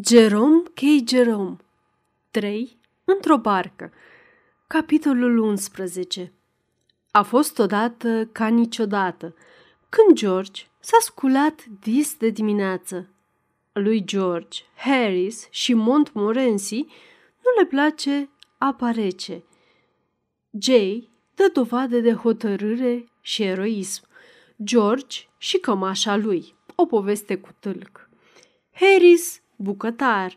Jerome K. Jerome 3. Într-o barcă Capitolul 11 A fost odată ca niciodată, când George s-a sculat dis de dimineață. Lui George, Harris și Montmorency nu le place apa rece. Jay dă dovadă de hotărâre și eroism. George și cămașa lui, o poveste cu tâlc. Harris bucătar,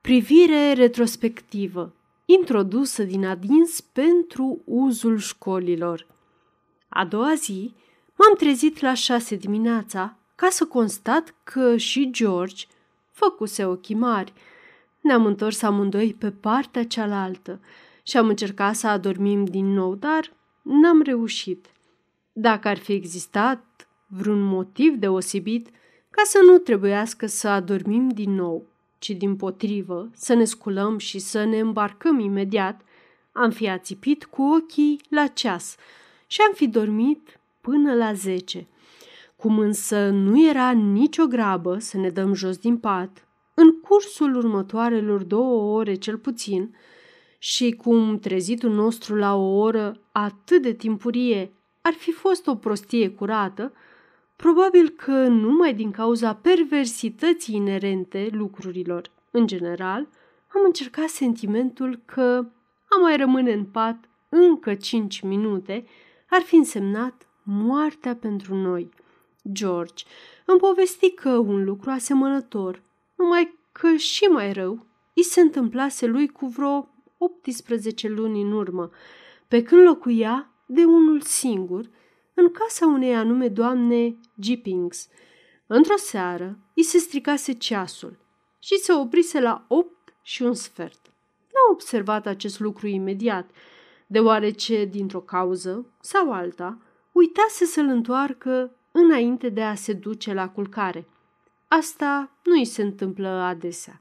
privire retrospectivă, introdusă din adins pentru uzul școlilor. A doua zi m-am trezit la șase dimineața ca să constat că și George făcuse ochii mari. Ne-am întors amândoi pe partea cealaltă și am încercat să adormim din nou, dar n-am reușit. Dacă ar fi existat vreun motiv deosebit, ca să nu trebuiască să adormim din nou, ci din potrivă să ne sculăm și să ne îmbarcăm imediat, am fi ațipit cu ochii la ceas și am fi dormit până la zece. Cum însă nu era nicio grabă să ne dăm jos din pat, în cursul următoarelor două ore cel puțin, și cum trezitul nostru la o oră atât de timpurie ar fi fost o prostie curată, Probabil că numai din cauza perversității inerente lucrurilor, în general, am încercat sentimentul că a mai rămâne în pat încă cinci minute ar fi însemnat moartea pentru noi. George îmi povesti că un lucru asemănător, numai că și mai rău, i se întâmplase lui cu vreo 18 luni în urmă, pe când locuia de unul singur – în casa unei anume doamne Gippings. Într-o seară, i se stricase ceasul și se oprise la opt și un sfert. N-a observat acest lucru imediat, deoarece, dintr-o cauză sau alta, uitase să-l întoarcă înainte de a se duce la culcare. Asta nu îi se întâmplă adesea.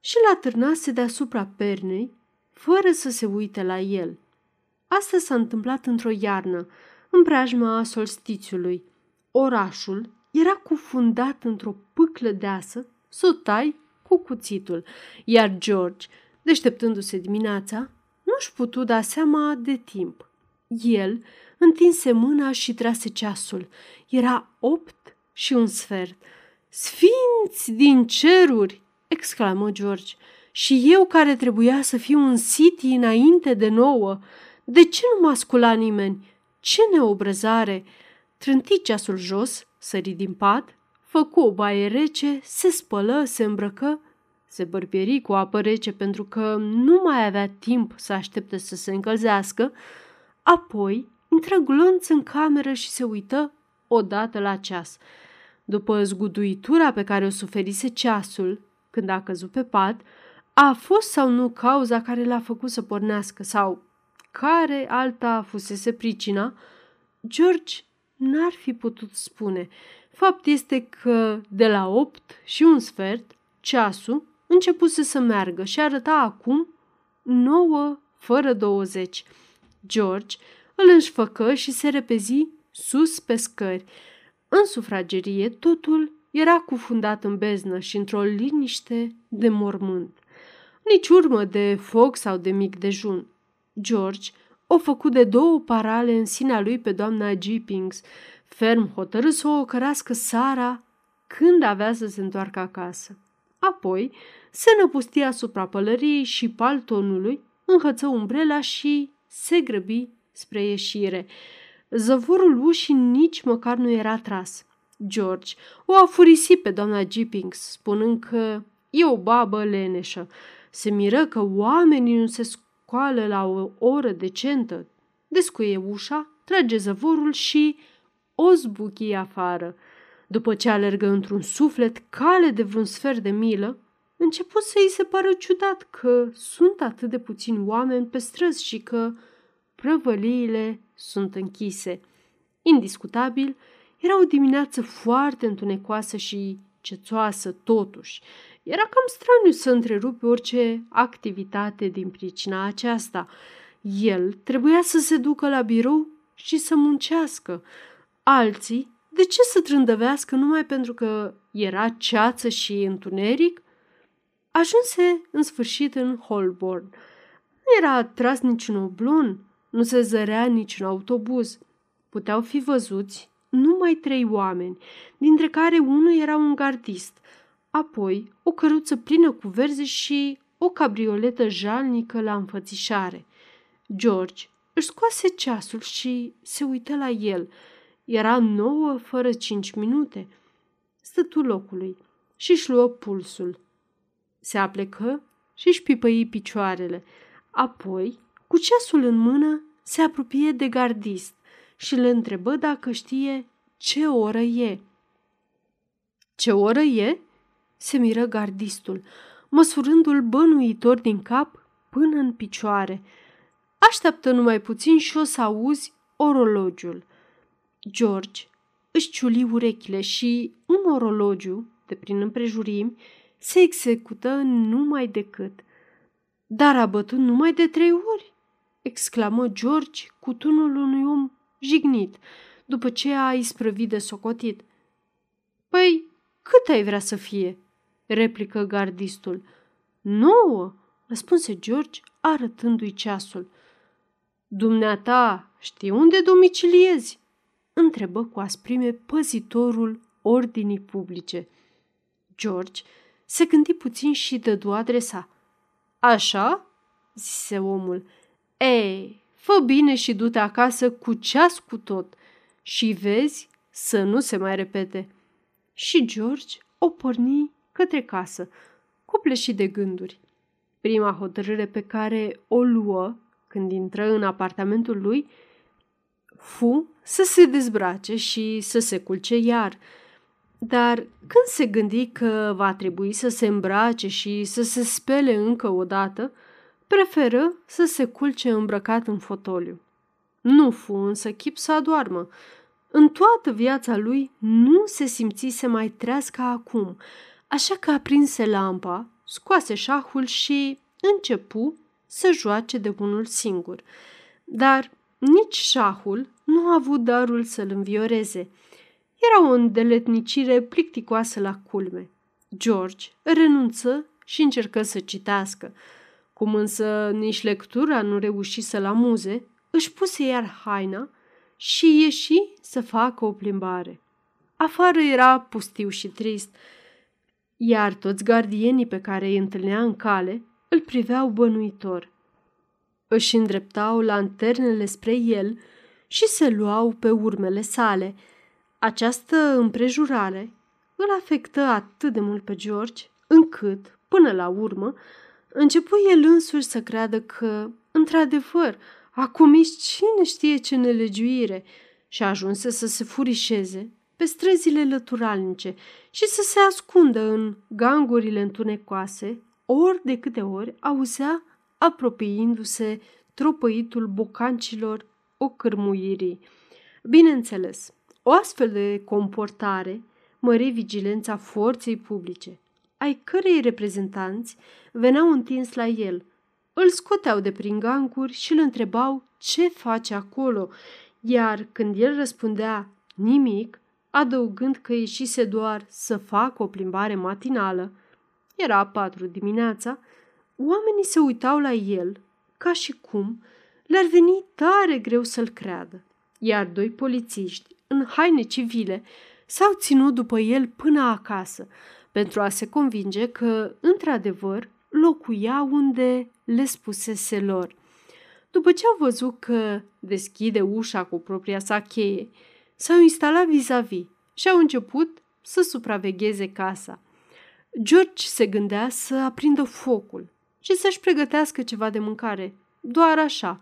Și l-a târnase deasupra pernei, fără să se uite la el. Asta s-a întâmplat într-o iarnă, în preajma solstițiului. Orașul era cufundat într-o pâclă deasă, să o tai cu cuțitul, iar George, deșteptându-se dimineața, nu-și putu da seama de timp. El întinse mâna și trase ceasul. Era opt și un sfert. Sfinți din ceruri!" exclamă George. Și eu care trebuia să fiu un city înainte de nouă, de ce nu m-a sculat nimeni? Ce neobrăzare! Trânti ceasul jos, sări din pat, făcu o baie rece, se spălă, se îmbrăcă, se bărbieri cu apă rece pentru că nu mai avea timp să aștepte să se încălzească, apoi intră glonț în cameră și se uită odată la ceas. După zguduitura pe care o suferise ceasul când a căzut pe pat, a fost sau nu cauza care l-a făcut să pornească sau care alta fusese pricina, George n-ar fi putut spune. Fapt este că de la opt și un sfert, ceasul începuse să meargă și arăta acum nouă fără douăzeci. George îl înșfăcă și se repezi sus pe scări. În sufragerie totul era cufundat în beznă și într-o liniște de mormânt. Nici urmă de foc sau de mic dejun. George o făcut de două parale în sinea lui pe doamna Gippings, ferm hotărât să o cărască Sara când avea să se întoarcă acasă. Apoi se năpusti asupra pălăriei și paltonului, înhăță umbrela și se grăbi spre ieșire. Zăvorul ușii nici măcar nu era tras. George o afurisi pe doamna Gippings, spunând că e o babă leneșă. Se miră că oamenii nu se scoală la o oră decentă, descuie ușa, trage zăvorul și o zbuchie afară. După ce alergă într-un suflet cale de vreun sfert de milă, început să îi se pară ciudat că sunt atât de puțini oameni pe străzi și că prăvăliile sunt închise. Indiscutabil, era o dimineață foarte întunecoasă și cețoasă totuși, era cam straniu să întrerupe orice activitate din pricina aceasta. El trebuia să se ducă la birou și să muncească. Alții, de ce să trândăvească numai pentru că era ceață și întuneric? Ajunse în sfârșit în Holborn. Nu era atras niciun oblon, nu se zărea niciun autobuz. Puteau fi văzuți numai trei oameni, dintre care unul era un gardist, apoi o căruță plină cu verze și o cabrioletă jalnică la înfățișare. George își scoase ceasul și se uită la el. Era nouă fără cinci minute. Stătu locului și își luă pulsul. Se aplecă și își pipăi picioarele. Apoi, cu ceasul în mână, se apropie de gardist și le întrebă dacă știe ce oră e. Ce oră e? Se miră gardistul, măsurându-l bănuitor din cap până în picioare. Așteaptă numai puțin și o să auzi orologiul. George își ciuli urechile și un orologiu, de prin împrejurimi, se execută numai decât. Dar a bătut numai de trei ori, exclamă George cu tunul unui om jignit, după ce a isprăvit de socotit. Păi, cât ai vrea să fie?" Replică gardistul. Nouă, răspunse George, arătându-i ceasul. Dumneata, știi unde domiciliezi? întrebă cu asprime păzitorul ordinii publice. George se gândi puțin și dădu adresa. Așa? zise omul. Ei, fă bine și du-te acasă cu ceas cu tot și vezi să nu se mai repete. Și George o porni către casă, copleșit de gânduri. Prima hotărâre pe care o luă când intră în apartamentul lui fu să se dezbrace și să se culce iar. Dar când se gândi că va trebui să se îmbrace și să se spele încă o dată, preferă să se culce îmbrăcat în fotoliu. Nu fu însă chip să adoarmă. În toată viața lui nu se simțise mai treaz ca acum, așa că aprinse lampa, scoase șahul și începu să joace de unul singur. Dar nici șahul nu a avut darul să-l învioreze. Era o îndeletnicire plicticoasă la culme. George renunță și încercă să citească. Cum însă nici lectura nu reuși să-l amuze, își puse iar haina și ieși să facă o plimbare. Afară era pustiu și trist, iar toți gardienii pe care îi întâlnea în cale îl priveau bănuitor. Își îndreptau lanternele spre el și se luau pe urmele sale. Această împrejurare îl afectă atât de mult pe George, încât, până la urmă, începu el însuși să creadă că, într-adevăr, a comis cine știe ce nelegiuire și a ajunse să se furișeze pe străzile lăturalnice și să se ascundă în gangurile întunecoase, ori de câte ori auzea apropiindu-se tropăitul bocancilor cârmuirii. Bineînțeles, o astfel de comportare mări vigilența forței publice, ai cărei reprezentanți veneau întins la el, îl scoteau de prin ganguri și îl întrebau ce face acolo, iar când el răspundea nimic, adăugând că ieșise doar să facă o plimbare matinală, era patru dimineața, oamenii se uitau la el ca și cum le-ar veni tare greu să-l creadă. Iar doi polițiști, în haine civile, s-au ținut după el până acasă, pentru a se convinge că, într-adevăr, locuia unde le spusese lor. După ce au văzut că deschide ușa cu propria sa cheie, s-au instalat vis-a-vis și au început să supravegheze casa. George se gândea să aprindă focul și să-și pregătească ceva de mâncare, doar așa,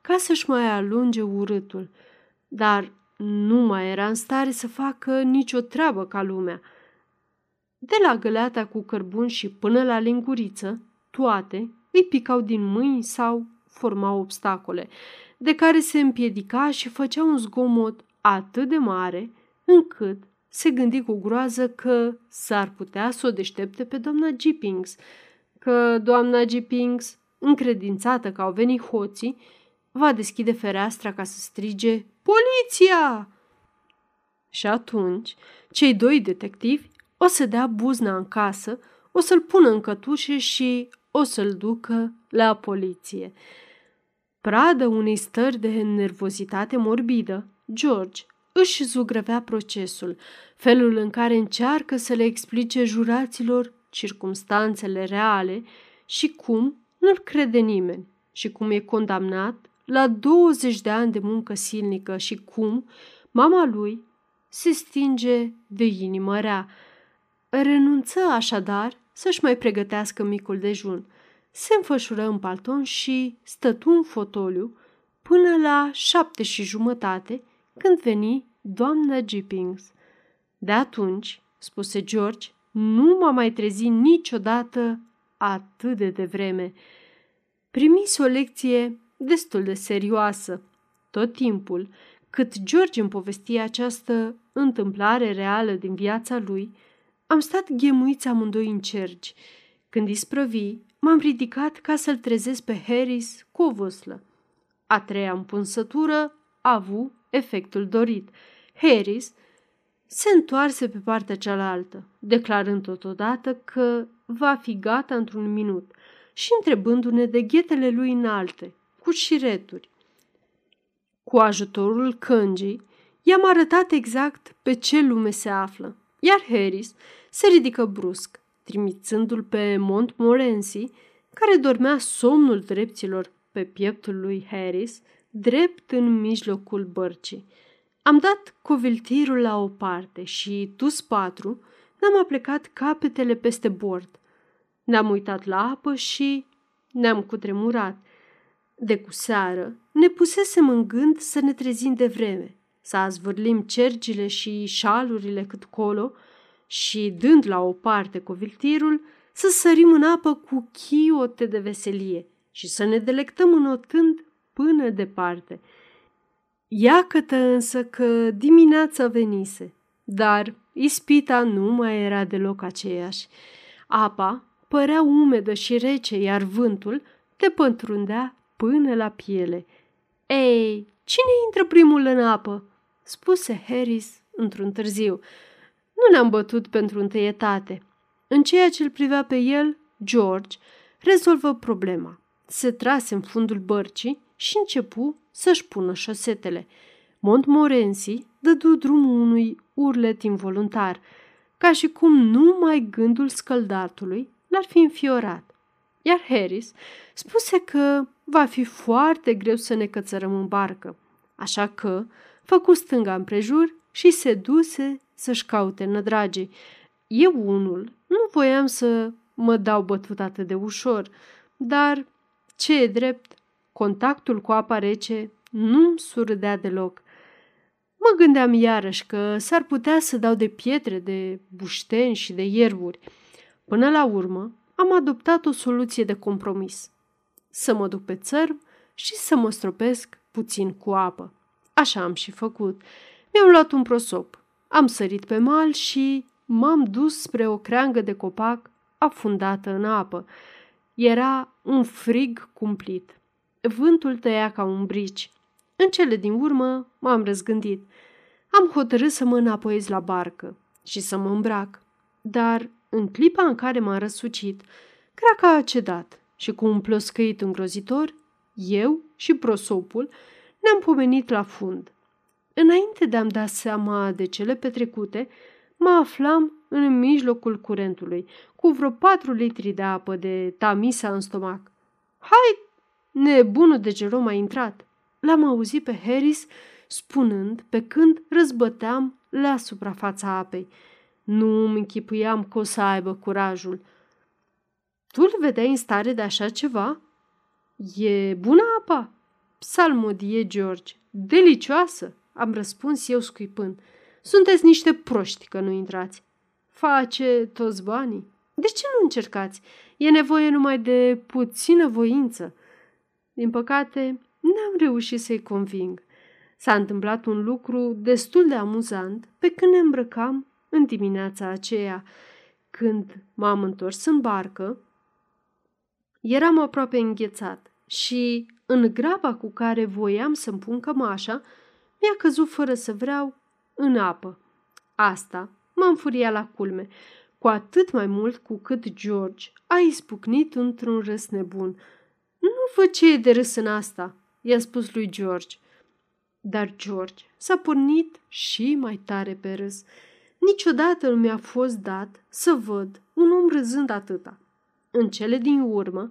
ca să-și mai alunge urâtul. Dar nu mai era în stare să facă nicio treabă ca lumea. De la găleata cu cărbun și până la linguriță, toate îi picau din mâini sau formau obstacole, de care se împiedica și făcea un zgomot atât de mare, încât se gândi cu groază că s-ar putea să o deștepte pe doamna Gippings, că doamna Gippings, încredințată că au venit hoții, va deschide fereastra ca să strige Poliția! Și atunci, cei doi detectivi o să dea buzna în casă, o să-l pună în cătușe și o să-l ducă la poliție. Pradă unei stări de nervozitate morbidă, George își zugrăvea procesul, felul în care încearcă să le explice juraților circumstanțele reale și cum nu-l crede nimeni și cum e condamnat la 20 de ani de muncă silnică și cum mama lui se stinge de inimă rea. Renunță așadar să-și mai pregătească micul dejun. Se înfășură în palton și stătu în fotoliu până la șapte și jumătate, când veni doamna Gippings. De atunci, spuse George, nu m-a mai trezit niciodată atât de devreme. Primise o lecție destul de serioasă. Tot timpul, cât George îmi povestia această întâmplare reală din viața lui, am stat ghemuiți amândoi în cergi. Când isprăvi, m-am ridicat ca să-l trezesc pe Harris cu o vâslă. A treia împunsătură a avut efectul dorit. Harris se întoarse pe partea cealaltă, declarând totodată că va fi gata într-un minut și întrebându-ne de ghetele lui înalte, cu șireturi. Cu ajutorul cângii, i-am arătat exact pe ce lume se află, iar Harris se ridică brusc, trimițându-l pe Montmorency, care dormea somnul dreptilor pe pieptul lui Harris, drept în mijlocul bărcii. Am dat coviltirul la o parte și, tus patru, ne-am aplecat capetele peste bord. Ne-am uitat la apă și ne-am cutremurat. De cu seară ne pusesem în gând să ne trezim de vreme, să azvârlim cergile și șalurile cât colo și, dând la o parte coviltirul, să sărim în apă cu chiote de veselie și să ne delectăm înotând până departe. Iacătă însă că dimineața venise, dar ispita nu mai era deloc aceeași. Apa părea umedă și rece, iar vântul te pătrundea până la piele. Ei, cine intră primul în apă?" spuse Harris într-un târziu. Nu ne-am bătut pentru întâietate. În ceea ce îl privea pe el, George rezolvă problema. Se trase în fundul bărcii și începu să-și pună șosetele. Montmorency dădu drumul unui urlet involuntar, ca și cum numai gândul scăldatului l-ar fi înfiorat. Iar Harris spuse că va fi foarte greu să ne cățărăm în barcă, așa că făcu stânga împrejur și se duse să-și caute nădragii. Eu unul nu voiam să mă dau bătut atât de ușor, dar ce e drept, contactul cu apa rece nu-mi surâdea deloc. Mă gândeam iarăși că s-ar putea să dau de pietre, de bușteni și de ierburi. Până la urmă, am adoptat o soluție de compromis. Să mă duc pe țărm și să mă stropesc puțin cu apă. Așa am și făcut. Mi-am luat un prosop, am sărit pe mal și m-am dus spre o creangă de copac afundată în apă. Era un frig cumplit. Vântul tăia ca un brici. În cele din urmă m-am răzgândit. Am hotărât să mă înapoiez la barcă și să mă îmbrac. Dar în clipa în care m-am răsucit, craca a cedat și cu un ploscăit îngrozitor, eu și prosopul ne-am pomenit la fund. Înainte de a-mi da seama de cele petrecute, mă aflam în mijlocul curentului, cu vreo patru litri de apă de tamisa în stomac. Hai, nebunul de Jerome a intrat! L-am auzit pe Harris spunând pe când răzbăteam la suprafața apei. Nu îmi închipuiam că o să aibă curajul. Tu-l vedeai în stare de așa ceva? E bună apa? Psalmodie George. Delicioasă, am răspuns eu scuipând. Sunteți niște proști că nu intrați. Face toți banii. De ce nu încercați? E nevoie numai de puțină voință. Din păcate, n-am reușit să-i conving. S-a întâmplat un lucru destul de amuzant pe când ne îmbrăcam în dimineața aceea. Când m-am întors în barcă, eram aproape înghețat și, în graba cu care voiam să-mi pun cămașa, mi-a căzut fără să vreau în apă. Asta m-a înfuriat la culme. cu atât mai mult cu cât George a izbucnit într-un râs nebun. Nu văd ce e de râs în asta, i-a spus lui George. Dar George s-a pornit și mai tare pe râs. Niciodată nu mi-a fost dat să văd un om râzând atâta. În cele din urmă,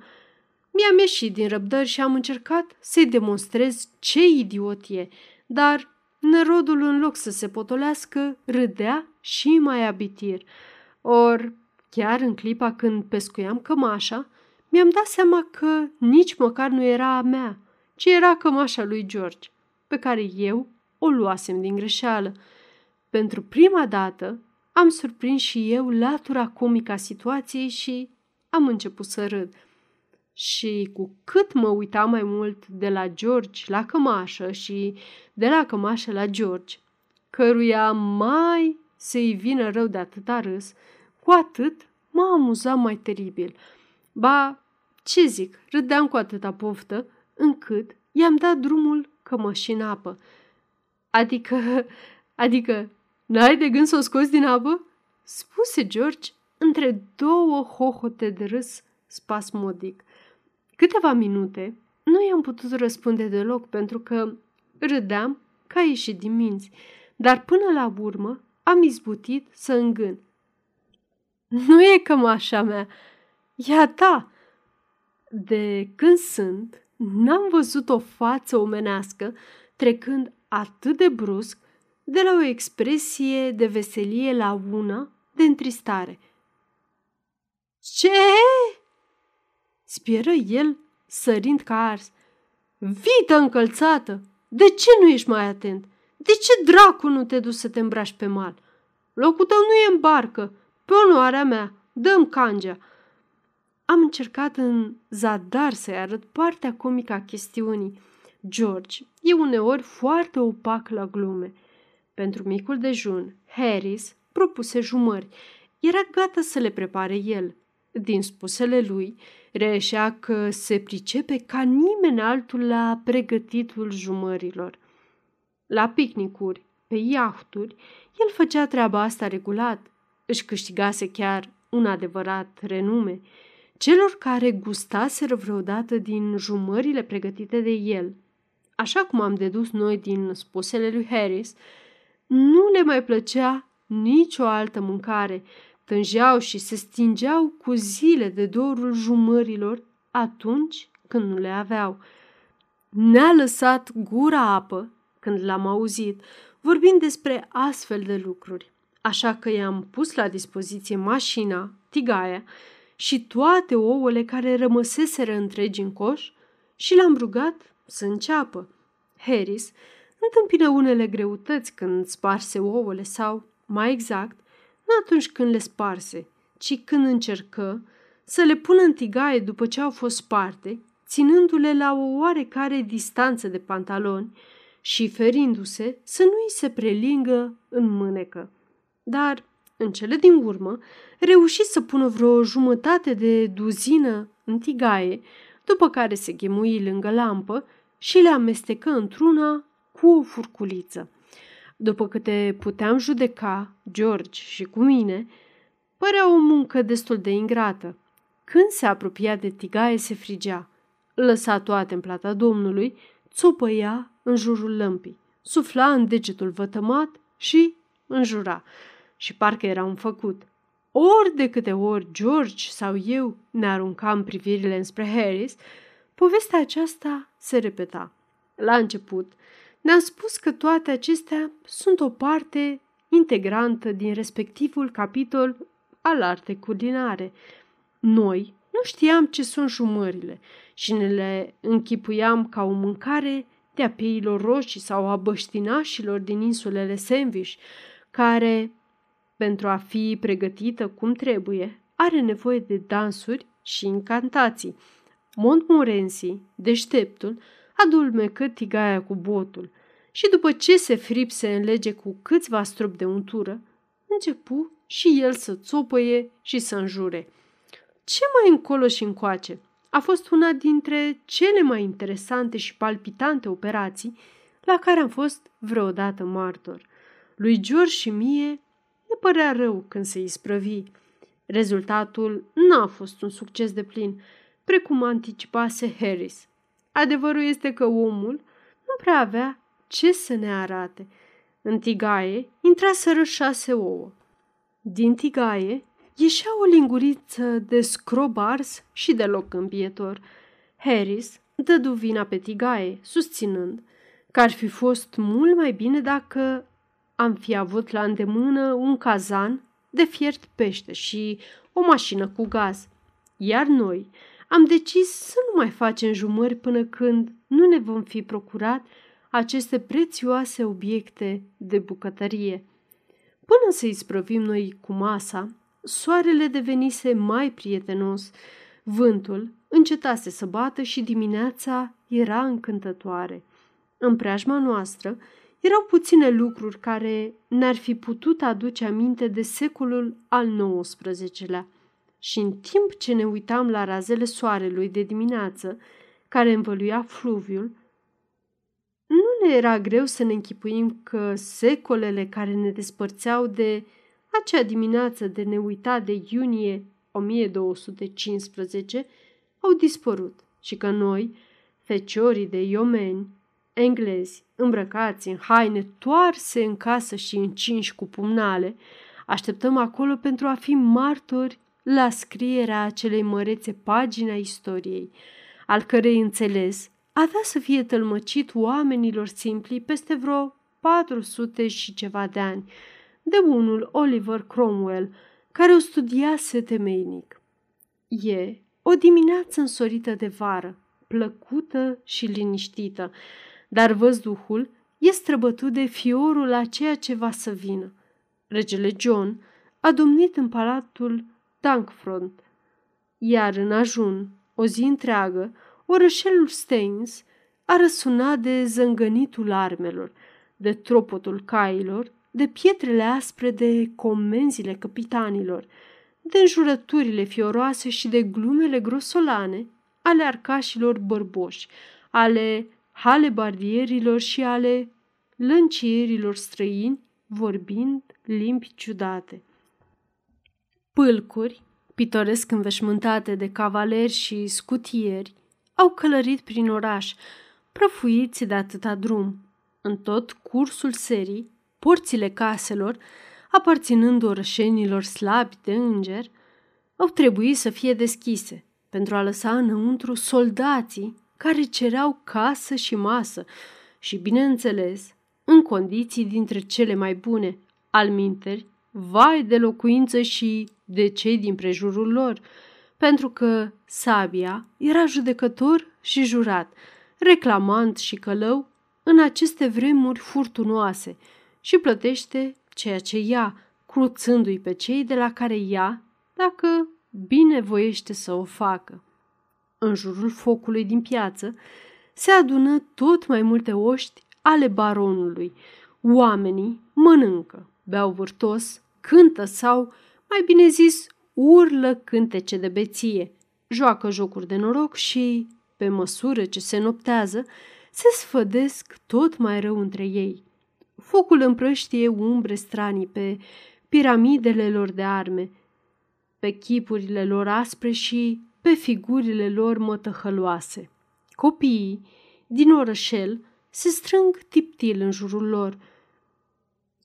mi-am ieșit din răbdări și am încercat să-i demonstrez ce idiot e, dar nerodul în loc să se potolească, râdea și mai abitir. Or, chiar în clipa când pescuiam cămașa, mi-am dat seama că nici măcar nu era a mea, ci era cămașa lui George, pe care eu o luasem din greșeală. Pentru prima dată am surprins și eu latura comică a situației și am început să râd. Și cu cât mă uitam mai mult de la George la cămașă și de la cămașă la George, căruia mai să-i vină rău de atâta râs, cu atât mă amuzam mai teribil. Ba, ce zic, râdeam cu atâta poftă, încât i-am dat drumul cămăși în apă. Adică, adică, n-ai de gând să o scoți din apă? Spuse George între două hohote de râs spasmodic. Câteva minute nu i-am putut răspunde deloc pentru că râdeam ca ieșit din minți, dar până la urmă am izbutit să îngân. Nu e cămașa mea, e a ta. De când sunt, n-am văzut o față omenească trecând atât de brusc de la o expresie de veselie la una de întristare. Ce? Spieră el, sărind ca ars. Vită încălțată! De ce nu ești mai atent? De ce dracu nu te duci să te îmbraci pe mal? Locul tău nu e în barcă. Pe onoarea mea, dăm cangea. Am încercat în zadar să-i arăt partea comică a chestiunii. George e uneori foarte opac la glume. Pentru micul dejun, Harris propuse jumări. Era gata să le prepare el. Din spusele lui, reieșea că se pricepe ca nimeni altul la pregătitul jumărilor. La picnicuri, pe iahturi, el făcea treaba asta regulat. Își câștigase chiar un adevărat renume. Celor care gustaseră vreodată din jumările pregătite de el, așa cum am dedus noi din spusele lui Harris, nu le mai plăcea nicio altă mâncare, tângeau și se stingeau cu zile de dorul jumărilor atunci când nu le aveau. Ne-a lăsat gura apă când l-am auzit, vorbind despre astfel de lucruri. Așa că i-am pus la dispoziție mașina, tigaia și toate ouăle care rămăseseră întregi în coș și l-am rugat să înceapă. Harris întâmpină unele greutăți când sparse ouăle sau, mai exact, nu atunci când le sparse, ci când încercă să le pună în tigaie după ce au fost sparte, ținându-le la o oarecare distanță de pantaloni și ferindu-se să nu îi se prelingă în mânecă. Dar, în cele din urmă, reuși să pună vreo jumătate de duzină în tigaie, după care se ghemui lângă lampă și le amestecă într-una cu o furculiță. După câte puteam judeca, George și cu mine, părea o muncă destul de ingrată. Când se apropia de tigaie, se frigea. Lăsa toate în plata domnului, țopăia în jurul lămpii, sufla în degetul vătămat și înjura. Și parcă era un făcut. Ori de câte ori George sau eu ne aruncam privirile înspre Harris, povestea aceasta se repeta. La început, ne-a spus că toate acestea sunt o parte integrantă din respectivul capitol al artei culinare. Noi nu știam ce sunt jumările și ne le închipuiam ca o mâncare de a peilor roșii sau a băștinașilor din insulele Sandwich, care, pentru a fi pregătită cum trebuie, are nevoie de dansuri și incantații. Montmorency, deșteptul, adulmecă tigaia cu botul și după ce se fripse în lege cu câțiva strop de untură, începu și el să țopăie și să înjure. Ce mai încolo și încoace? A fost una dintre cele mai interesante și palpitante operații la care am fost vreodată martor. Lui George și mie ne părea rău când se isprăvi. Rezultatul n-a fost un succes de plin, precum anticipase Harris. Adevărul este că omul nu prea avea ce să ne arate. În tigaie intraseră șase ouă. Din tigaie ieșea o linguriță de scrob ars și deloc împietor. Harris dădu vina pe tigaie, susținând că ar fi fost mult mai bine dacă am fi avut la îndemână un cazan de fiert pește și o mașină cu gaz. Iar noi am decis să nu mai facem jumări până când nu ne vom fi procurat aceste prețioase obiecte de bucătărie. Până să isprăvim noi cu masa, soarele devenise mai prietenos, vântul încetase să bată și dimineața era încântătoare. În preajma noastră erau puține lucruri care ne-ar fi putut aduce aminte de secolul al XIX-lea. Și în timp ce ne uitam la razele soarelui de dimineață, care învăluia fluviul, nu ne era greu să ne închipuim că secolele care ne despărțeau de acea dimineață de neuitat de iunie 1215 au dispărut și că noi, feciorii de iomeni, englezi, îmbrăcați în haine toarse în casă și încinși cu pumnale, așteptăm acolo pentru a fi martori la scrierea acelei mărețe pagini a istoriei, al cărei înțeles avea să fie tălmăcit oamenilor simpli peste vreo 400 și ceva de ani, de unul Oliver Cromwell, care o studiase temeinic. E o dimineață însorită de vară, plăcută și liniștită, dar văzduhul e străbătut de fiorul a ceea ce va să vină. Regele John a domnit în palatul Dankfront, iar în ajun, o zi întreagă, orășelul Staines a răsunat de zângănitul armelor, de tropotul cailor, de pietrele aspre de comenzile capitanilor, de înjurăturile fioroase și de glumele grosolane ale arcașilor bărboși, ale halebardierilor și ale lăncierilor străini, vorbind limbi ciudate. Pâlcuri, pitoresc înveșmântate de cavaleri și scutieri, au călărit prin oraș, prăfuiți de atâta drum. În tot cursul serii, porțile caselor, aparținând orășenilor slabi de înger, au trebuit să fie deschise pentru a lăsa înăuntru soldații care cereau casă și masă și, bineînțeles, în condiții dintre cele mai bune, al minteri, vai de locuință și de cei din prejurul lor, pentru că Sabia era judecător și jurat, reclamant și călău în aceste vremuri furtunoase și plătește ceea ce ia, cruțându-i pe cei de la care ia, dacă bine voiește să o facă. În jurul focului din piață se adună tot mai multe oști ale baronului. Oamenii mănâncă, beau vârtos, cântă sau, mai bine zis, urlă cântece de beție, joacă jocuri de noroc și, pe măsură ce se noptează, se sfădesc tot mai rău între ei. Focul împrăștie umbre stranii pe piramidele lor de arme, pe chipurile lor aspre și pe figurile lor mătăhăloase. Copiii din orășel se strâng tiptil în jurul lor,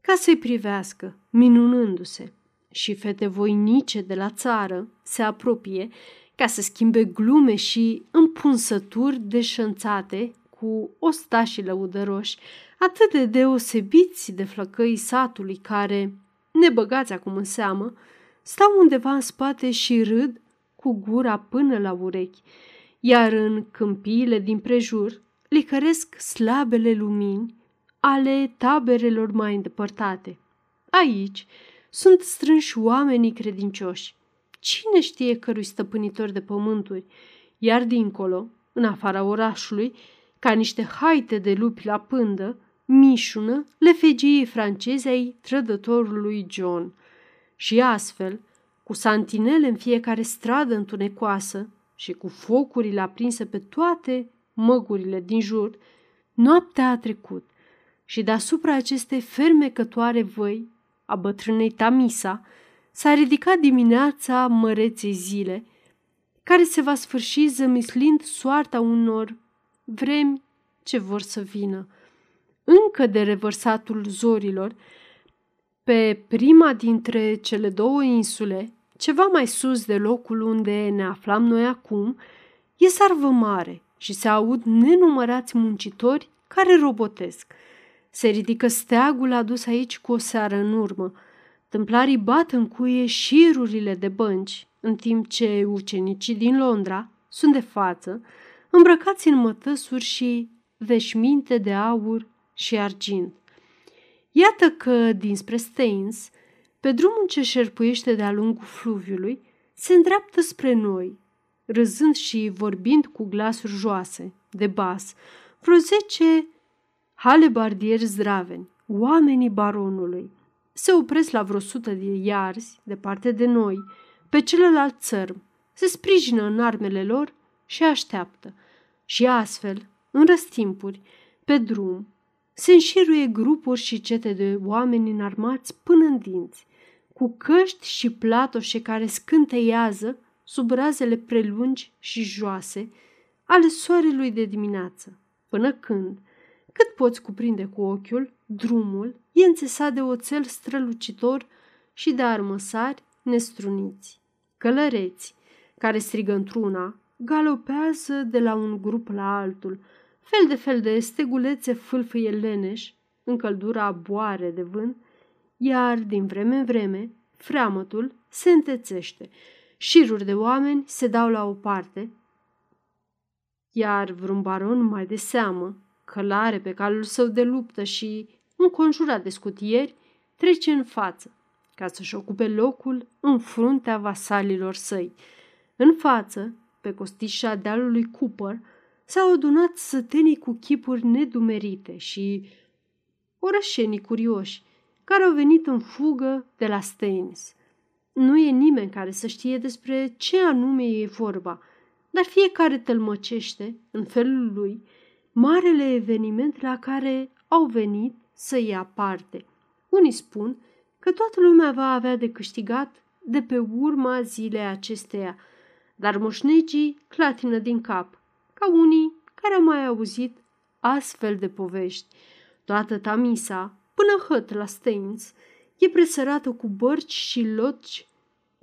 ca să-i privească, minunându-se, și fete voinice de la țară se apropie ca să schimbe glume și împunsături deșănțate cu ostașii lăudăroși, atât de deosebiți de flăcăii satului care, nebăgați acum în seamă, stau undeva în spate și râd cu gura până la urechi, iar în câmpiile din prejur licăresc slabele lumini ale taberelor mai îndepărtate. Aici sunt strânși oamenii credincioși. Cine știe cărui stăpânitor de pământuri, iar dincolo, în afara orașului, ca niște haite de lupi la pândă, mișună lefegiei franceze ai trădătorului John. Și astfel, cu santinele în fiecare stradă întunecoasă și cu focurile aprinse pe toate măgurile din jur, noaptea a trecut și deasupra acestei fermecătoare văi a bătrânei Tamisa s-a ridicat dimineața măreței zile, care se va sfârși zămislind soarta unor vremi ce vor să vină. Încă de revărsatul zorilor, pe prima dintre cele două insule, ceva mai sus de locul unde ne aflam noi acum, e sarvă mare și se aud nenumărați muncitori care robotesc. Se ridică steagul adus aici cu o seară în urmă. Tâmplarii bat în cuie șirurile de bănci, în timp ce ucenicii din Londra sunt de față, îmbrăcați în mătăsuri și veșminte de aur și argint. Iată că, dinspre Staines, pe drumul ce șerpuiește de-a lungul fluviului, se îndreaptă spre noi, râzând și vorbind cu glasuri joase, de bas, vreo zece halebardieri zdraveni, oamenii baronului. Se opresc la vreo sută de iarzi, departe de noi, pe celălalt țărm, se sprijină în armele lor și așteaptă. Și astfel, în răstimpuri, pe drum, se înșiruie grupuri și cete de oameni înarmați până în dinți, cu căști și platoșe care scânteiază sub razele prelungi și joase ale soarelui de dimineață, până când, cât poți cuprinde cu ochiul, drumul e înțesat de oțel strălucitor și de armăsari nestruniți. Călăreți, care strigă într-una, galopează de la un grup la altul, fel de fel de stegulețe fâlfâie leneș, în căldura boare de vânt, iar din vreme în vreme freamătul se întețește, șiruri de oameni se dau la o parte, iar vreun baron mai de seamă, călare pe calul său de luptă și înconjurat de scutieri, trece în față, ca să-și ocupe locul în fruntea vasalilor săi. În față, pe costișa dealului Cooper, s-au adunat sătenii cu chipuri nedumerite și orășenii curioși, care au venit în fugă de la Staines. Nu e nimeni care să știe despre ce anume e vorba, dar fiecare tălmăcește, în felul lui, marele eveniment la care au venit să ia parte. Unii spun că toată lumea va avea de câștigat de pe urma zilei acesteia, dar moșnegii clatină din cap, ca unii care au mai auzit astfel de povești. Toată Tamisa, până hăt la Staines, e presărată cu bărci și loci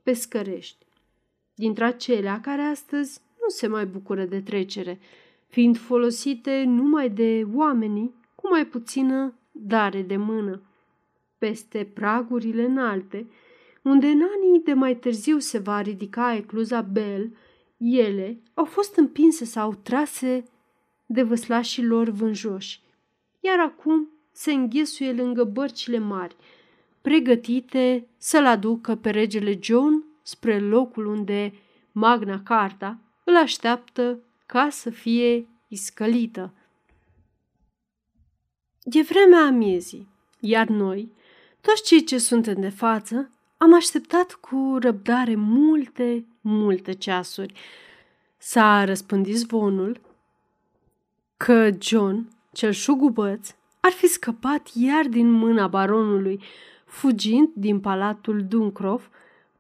pescărești. Dintre acelea care astăzi nu se mai bucură de trecere, fiind folosite numai de oamenii cu mai puțină dare de mână. Peste pragurile înalte, unde în anii de mai târziu se va ridica ecluza Bell, ele au fost împinse sau trase de văslașii lor vânjoși, iar acum se înghesuie lângă bărcile mari, pregătite să-l aducă pe regele John spre locul unde Magna Carta îl așteaptă ca să fie iscălită. E vremea amiezii, iar noi, toți cei ce suntem de față, am așteptat cu răbdare multe, multe ceasuri. S-a răspândit zvonul că John, cel șugubăț, ar fi scăpat iar din mâna baronului, fugind din palatul Duncroft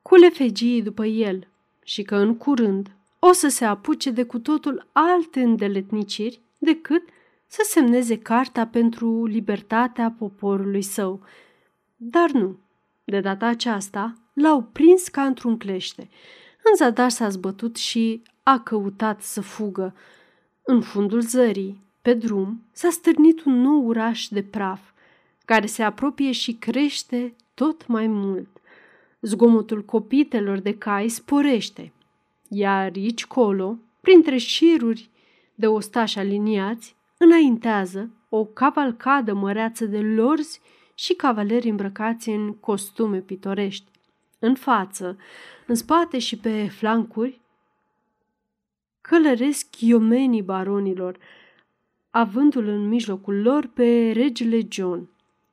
cu lefegii după el și că în curând o să se apuce de cu totul alte îndeletniciri decât să semneze carta pentru libertatea poporului său. Dar nu. De data aceasta l-au prins ca într-un clește. În zadar s-a zbătut și a căutat să fugă. În fundul zării, pe drum, s-a stârnit un nou uraș de praf, care se apropie și crește tot mai mult. Zgomotul copitelor de cai sporește, iar aici colo, printre șiruri de ostași aliniați, înaintează o cavalcadă măreață de lorzi și cavaleri îmbrăcați în costume pitorești. În față, în spate și pe flancuri, călăresc iomenii baronilor, avându-l în mijlocul lor pe regele John.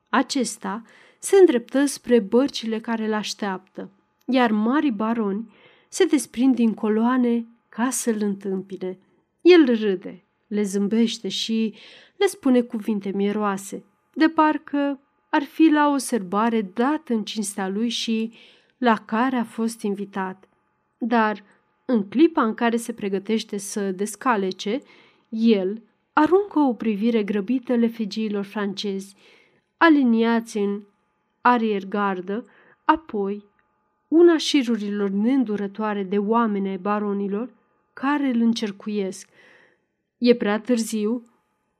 Acesta se îndreptă spre bărcile care îl așteaptă, iar mari baroni se desprind din coloane ca să-l întâmpine. El râde, le zâmbește și le spune cuvinte mieroase, de parcă ar fi la o serbare dată în cinstea lui și la care a fost invitat. Dar, în clipa în care se pregătește să descalece, el aruncă o privire grăbită lefigiilor francezi, aliniați în ariergardă, apoi una șirurilor neîndurătoare de oameni ai baronilor care îl încercuiesc. E prea târziu,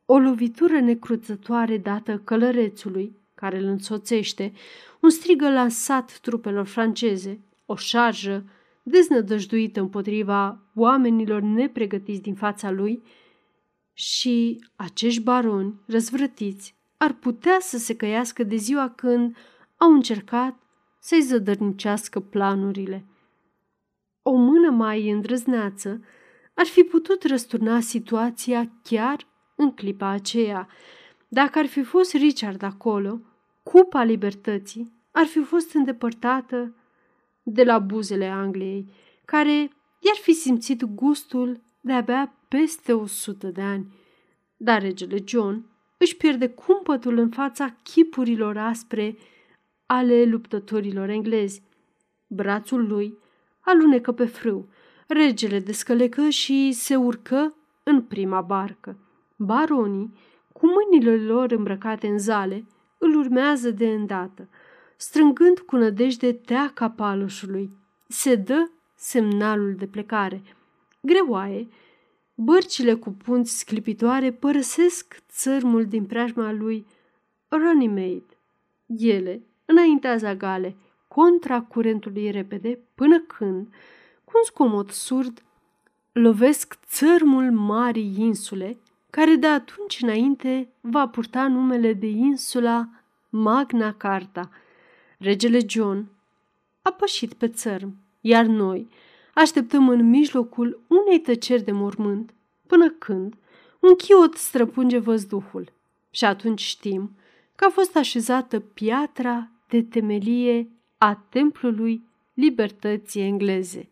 o lovitură necruțătoare dată călărețului, care îl însoțește, un strigă lansat trupelor franceze, o șarjă deznădăjduită împotriva oamenilor nepregătiți din fața lui și acești baroni răzvrătiți ar putea să se căiască de ziua când au încercat să-i zădărnicească planurile. O mână mai îndrăzneață ar fi putut răsturna situația chiar în clipa aceea. Dacă ar fi fost Richard acolo, cupa libertății ar fi fost îndepărtată de la buzele Angliei, care i-ar fi simțit gustul de abia peste o sută de ani. Dar regele John își pierde cumpătul în fața chipurilor aspre ale luptătorilor englezi. Brațul lui alunecă pe frâu, regele descălecă și se urcă în prima barcă. Baronii, cu mâinile lor îmbrăcate în zale, îl urmează de îndată. Strângând cu nădejde teaca paloșului, se dă semnalul de plecare. Greoaie, bărcile cu punți sclipitoare părăsesc țărmul din preajma lui Runnymede. Ele înaintează gale contra curentului repede până când, cu un scomot surd, lovesc țărmul marii insule, care de atunci înainte va purta numele de insula Magna Carta. Regele John a pășit pe țărm, iar noi așteptăm în mijlocul unei tăceri de mormânt, până când un chiot străpunge văzduhul. Și atunci știm că a fost așezată piatra de temelie a templului libertății engleze.